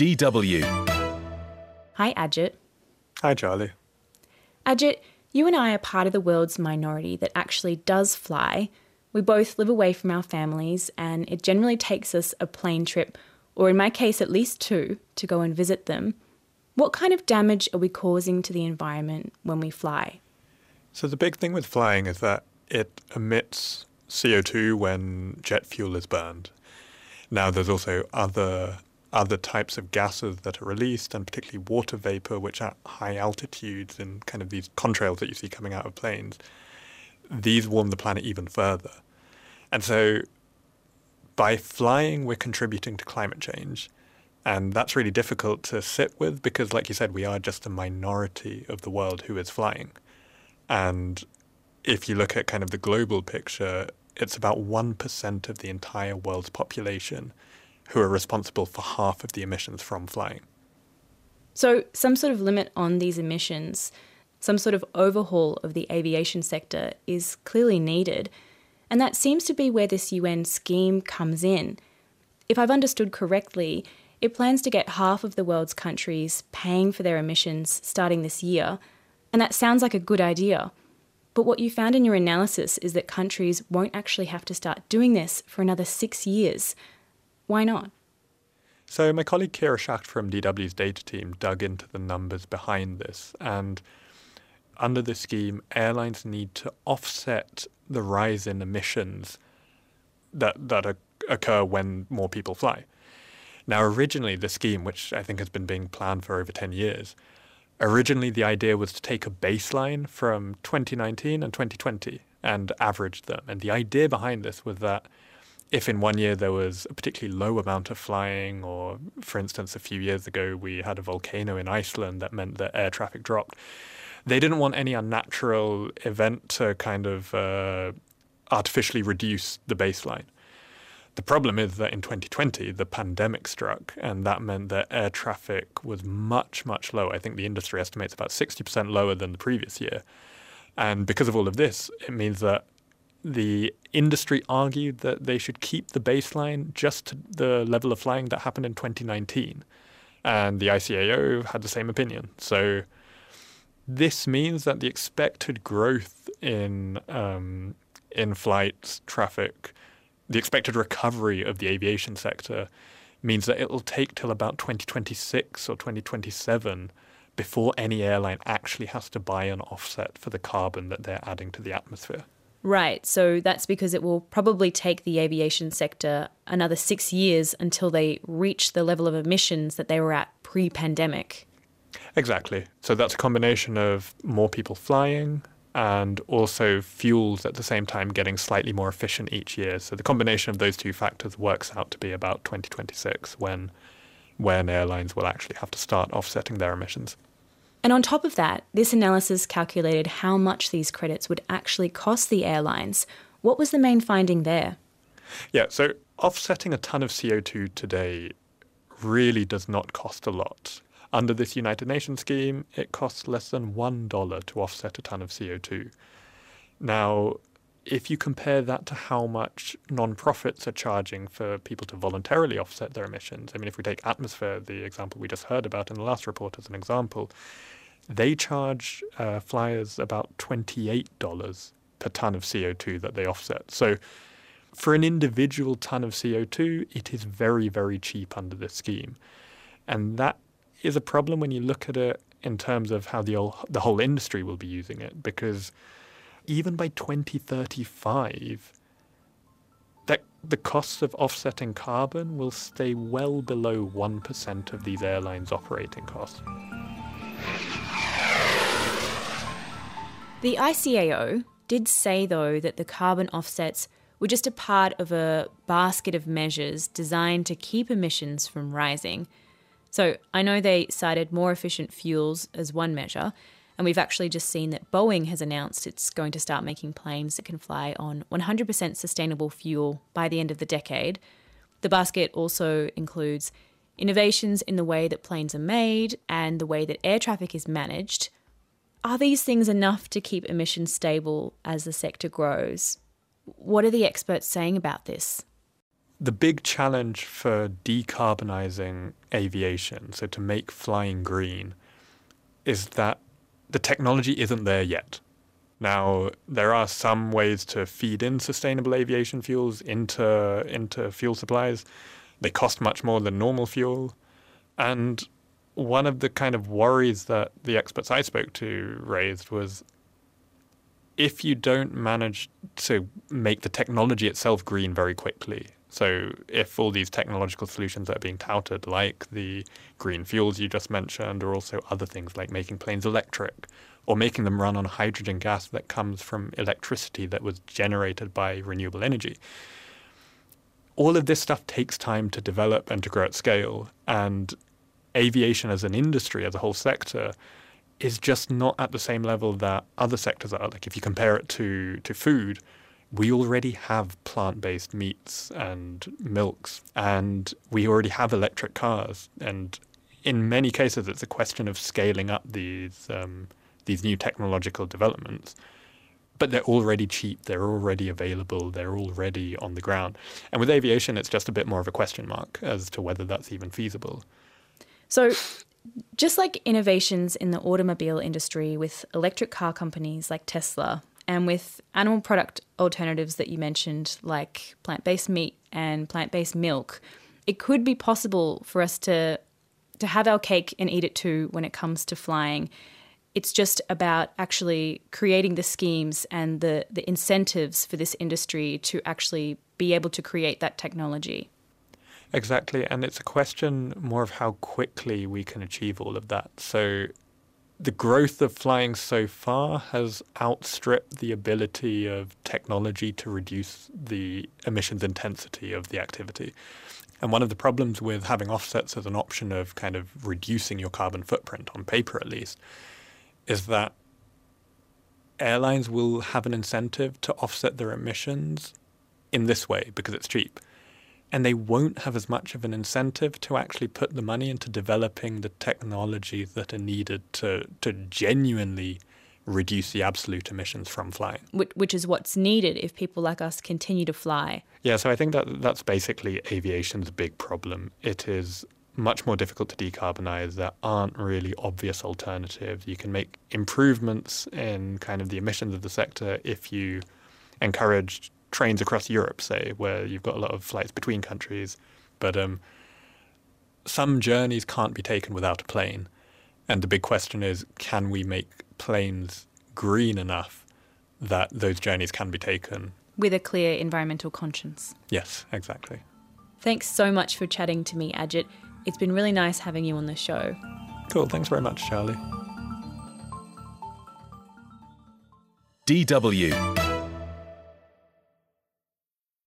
DW. Hi, Ajit. Hi, Charlie. Ajit, you and I are part of the world's minority that actually does fly. We both live away from our families, and it generally takes us a plane trip, or in my case, at least two, to go and visit them. What kind of damage are we causing to the environment when we fly? So, the big thing with flying is that it emits CO2 when jet fuel is burned. Now, there's also other other types of gases that are released, and particularly water vapor, which at high altitudes and kind of these contrails that you see coming out of planes, these warm the planet even further. And so by flying, we're contributing to climate change. And that's really difficult to sit with because, like you said, we are just a minority of the world who is flying. And if you look at kind of the global picture, it's about 1% of the entire world's population who are responsible for half of the emissions from flying. So, some sort of limit on these emissions, some sort of overhaul of the aviation sector is clearly needed. And that seems to be where this UN scheme comes in. If I've understood correctly, it plans to get half of the world's countries paying for their emissions starting this year. And that sounds like a good idea. But what you found in your analysis is that countries won't actually have to start doing this for another six years. Why not? So, my colleague Kira Schacht from DW's data team dug into the numbers behind this. And under the scheme, airlines need to offset the rise in emissions that, that occur when more people fly. Now, originally, the scheme, which I think has been being planned for over 10 years, originally the idea was to take a baseline from 2019 and 2020 and average them. And the idea behind this was that if in one year there was a particularly low amount of flying, or for instance, a few years ago we had a volcano in Iceland that meant that air traffic dropped, they didn't want any unnatural event to kind of uh, artificially reduce the baseline. The problem is that in 2020, the pandemic struck, and that meant that air traffic was much, much lower. I think the industry estimates about 60% lower than the previous year. And because of all of this, it means that the industry argued that they should keep the baseline just to the level of flying that happened in 2019. And the ICAO had the same opinion. So this means that the expected growth in um, in flight traffic, the expected recovery of the aviation sector, means that it will take till about 2026 or 2027 before any airline actually has to buy an offset for the carbon that they're adding to the atmosphere. Right. So that's because it will probably take the aviation sector another six years until they reach the level of emissions that they were at pre pandemic. Exactly. So that's a combination of more people flying and also fuels at the same time getting slightly more efficient each year. So the combination of those two factors works out to be about 2026 when when airlines will actually have to start offsetting their emissions. And on top of that, this analysis calculated how much these credits would actually cost the airlines. What was the main finding there? Yeah, so offsetting a ton of CO2 today really does not cost a lot. Under this United Nations scheme, it costs less than $1 to offset a ton of CO2. Now, if you compare that to how much non-profits are charging for people to voluntarily offset their emissions, I mean, if we take Atmosfair, the example we just heard about in the last report as an example, they charge uh, flyers about $28 per ton of CO2 that they offset. So for an individual ton of CO2, it is very, very cheap under this scheme. And that is a problem when you look at it in terms of how the whole, the whole industry will be using it, because even by 2035, that the costs of offsetting carbon will stay well below 1% of these airlines' operating costs. The ICAO did say, though, that the carbon offsets were just a part of a basket of measures designed to keep emissions from rising. So I know they cited more efficient fuels as one measure, and we've actually just seen that Boeing has announced it's going to start making planes that can fly on 100% sustainable fuel by the end of the decade. The basket also includes innovations in the way that planes are made and the way that air traffic is managed. Are these things enough to keep emissions stable as the sector grows? What are the experts saying about this? The big challenge for decarbonising aviation, so to make flying green, is that the technology isn't there yet. Now, there are some ways to feed in sustainable aviation fuels into, into fuel supplies. They cost much more than normal fuel. And one of the kind of worries that the experts I spoke to raised was if you don't manage to make the technology itself green very quickly, so if all these technological solutions that are being touted, like the green fuels you just mentioned, or also other things like making planes electric, or making them run on hydrogen gas that comes from electricity that was generated by renewable energy, all of this stuff takes time to develop and to grow at scale. And aviation as an industry, as a whole sector, is just not at the same level that other sectors are. Like if you compare it to, to food, we already have plant based meats and milks, and we already have electric cars. And in many cases, it's a question of scaling up these, um, these new technological developments. But they're already cheap, they're already available, they're already on the ground. And with aviation, it's just a bit more of a question mark as to whether that's even feasible. So, just like innovations in the automobile industry with electric car companies like Tesla and with animal product alternatives that you mentioned, like plant based meat and plant based milk, it could be possible for us to, to have our cake and eat it too when it comes to flying. It's just about actually creating the schemes and the, the incentives for this industry to actually be able to create that technology. Exactly, and it's a question more of how quickly we can achieve all of that. So the growth of flying so far has outstripped the ability of technology to reduce the emissions intensity of the activity. And one of the problems with having offsets as an option of kind of reducing your carbon footprint, on paper at least, is that airlines will have an incentive to offset their emissions in this way because it's cheap and they won't have as much of an incentive to actually put the money into developing the technologies that are needed to, to genuinely reduce the absolute emissions from flying. Which is what's needed if people like us continue to fly. Yeah, so I think that that's basically aviation's big problem. It is much more difficult to decarbonize. There aren't really obvious alternatives. You can make improvements in kind of the emissions of the sector if you encourage trains across Europe, say, where you've got a lot of flights between countries. But um, some journeys can't be taken without a plane. And the big question is can we make planes green enough that those journeys can be taken? With a clear environmental conscience. Yes, exactly. Thanks so much for chatting to me, Ajit. It's been really nice having you on the show. Cool. Thanks very much, Charlie. DW